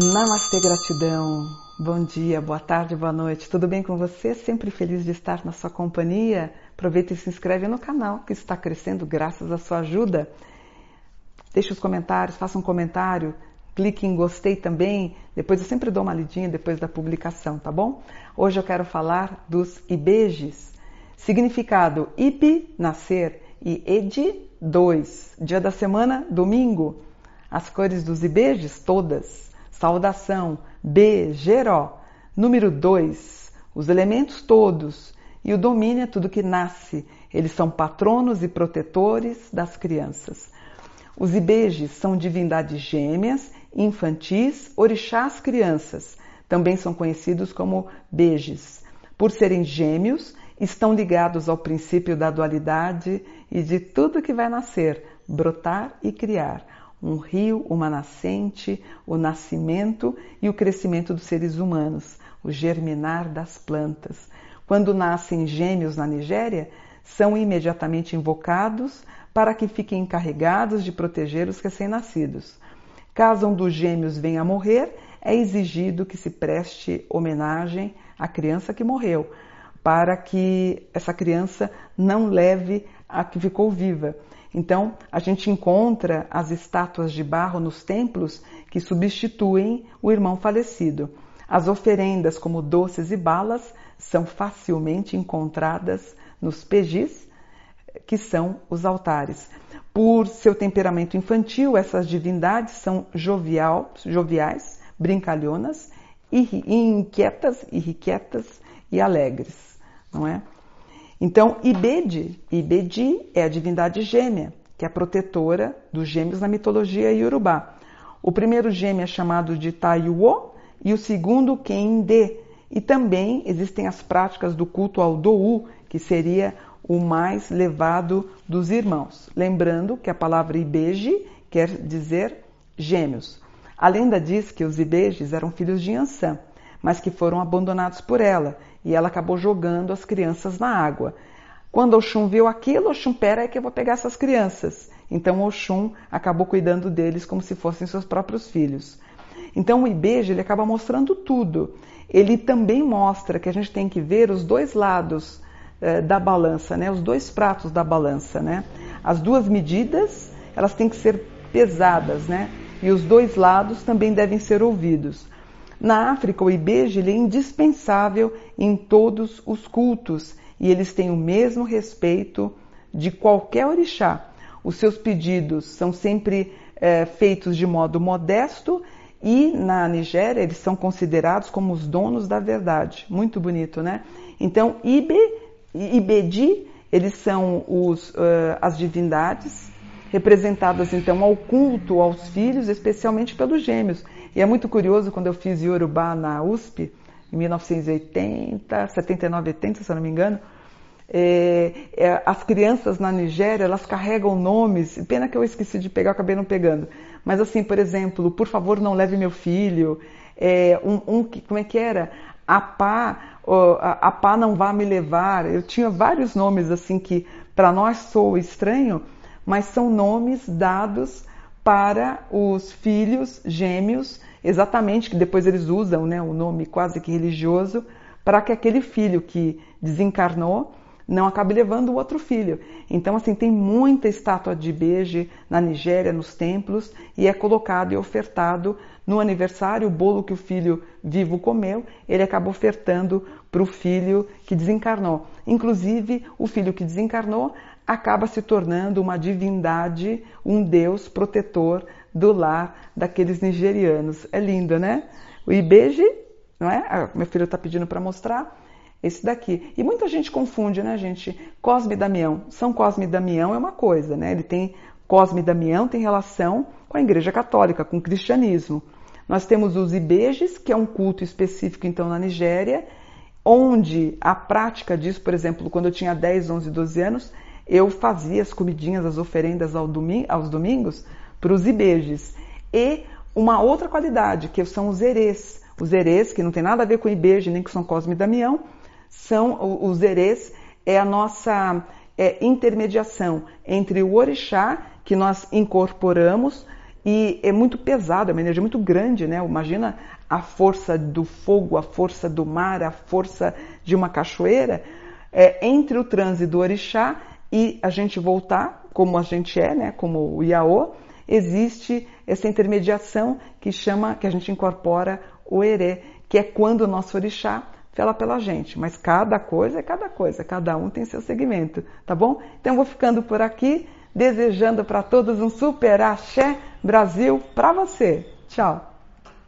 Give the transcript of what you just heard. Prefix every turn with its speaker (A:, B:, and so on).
A: Namastê, gratidão. Bom dia, boa tarde, boa noite. Tudo bem com você? Sempre feliz de estar na sua companhia. Aproveita e se inscreve no canal que está crescendo graças à sua ajuda. Deixe os comentários, faça um comentário, clique em gostei também. Depois eu sempre dou uma lidinha depois da publicação, tá bom? Hoje eu quero falar dos ibejes. Significado ibi, nascer, e edi, dois. Dia da semana, domingo. As cores dos ibejes, todas. Saudação, B, Geró. Número 2, os elementos todos e o domínio é tudo que nasce. Eles são patronos e protetores das crianças. Os ibejes são divindades gêmeas, infantis, orixás crianças. Também são conhecidos como bejes. Por serem gêmeos, estão ligados ao princípio da dualidade e de tudo que vai nascer, brotar e criar um rio, uma nascente, o nascimento e o crescimento dos seres humanos, o germinar das plantas. Quando nascem gêmeos na Nigéria, são imediatamente invocados para que fiquem encarregados de proteger os recém-nascidos. Caso um dos gêmeos venha a morrer, é exigido que se preste homenagem à criança que morreu, para que essa criança não leve a que ficou viva então, a gente encontra as estátuas de barro nos templos que substituem o irmão falecido. As oferendas, como doces e balas, são facilmente encontradas nos pejis, que são os altares. Por seu temperamento infantil, essas divindades são jovial, joviais, brincalhonas, inquietas, irrequietas e alegres, não é? Então, Ibedi, Ibedi é a divindade gêmea, que é a protetora dos gêmeos na mitologia iorubá. O primeiro gêmeo é chamado de Taiwo e o segundo Kende. E também existem as práticas do culto ao Dou, que seria o mais levado dos irmãos. Lembrando que a palavra Ibeji quer dizer gêmeos. A lenda diz que os Ibejes eram filhos de Ansan, mas que foram abandonados por ela e ela acabou jogando as crianças na água. Quando Oxum viu aquilo, Oxum, pera é que eu vou pegar essas crianças. Então Oxum acabou cuidando deles como se fossem seus próprios filhos. Então o Ibeja ele acaba mostrando tudo. Ele também mostra que a gente tem que ver os dois lados eh, da balança, né? os dois pratos da balança. Né? As duas medidas elas têm que ser pesadas, né? e os dois lados também devem ser ouvidos. Na África, o Ibeje é indispensável em todos os cultos e eles têm o mesmo respeito de qualquer orixá. Os seus pedidos são sempre é, feitos de modo modesto e na Nigéria eles são considerados como os donos da verdade. Muito bonito, né? Então, Ibe, Ibedi, eles são os, uh, as divindades representadas então ao culto aos filhos, especialmente pelos gêmeos. E é muito curioso quando eu fiz Yorubá na USP, em 1980, 79, 80, se eu não me engano, é, é, as crianças na Nigéria, elas carregam nomes, pena que eu esqueci de pegar, acabei não pegando. Mas assim, por exemplo, por favor não leve meu filho, é, um, um, como é que era? Apá, Apá não vá me levar. Eu tinha vários nomes assim que para nós sou estranho, mas são nomes dados para os filhos gêmeos, exatamente que depois eles usam né, o nome quase que religioso, para que aquele filho que desencarnou não acabe levando o outro filho. Então, assim, tem muita estátua de Beje na Nigéria, nos templos, e é colocado e ofertado no aniversário o bolo que o filho vivo comeu, ele acaba ofertando para o filho que desencarnou. Inclusive, o filho que desencarnou acaba se tornando uma divindade, um deus protetor do lar daqueles nigerianos. É lindo, né? O Ibeji, não é? Ah, meu filho está pedindo para mostrar. Esse daqui. E muita gente confunde, né, gente? Cosme e Damião. São Cosme e Damião é uma coisa, né? Ele tem Cosme e Damião tem relação com a Igreja Católica, com o cristianismo. Nós temos os Ibejes, que é um culto específico então na Nigéria, onde a prática disso, por exemplo, quando eu tinha 10, 11, 12 anos, eu fazia as comidinhas, as oferendas aos domingos para os ibejes. E uma outra qualidade, que são os erês. Os erês, que não tem nada a ver com ibeje, nem com São Cosme e Damião, são os erês, é a nossa é, intermediação entre o orixá, que nós incorporamos, e é muito pesado, é uma energia muito grande, né? Imagina a força do fogo, a força do mar, a força de uma cachoeira, é, entre o transe do orixá e a gente voltar como a gente é, né? Como o Iaô, existe essa intermediação que chama, que a gente incorpora o erê, que é quando o nosso orixá fala pela gente. Mas cada coisa é cada coisa, cada um tem seu segmento, tá bom? Então vou ficando por aqui, desejando para todos um super axé Brasil para você. Tchau!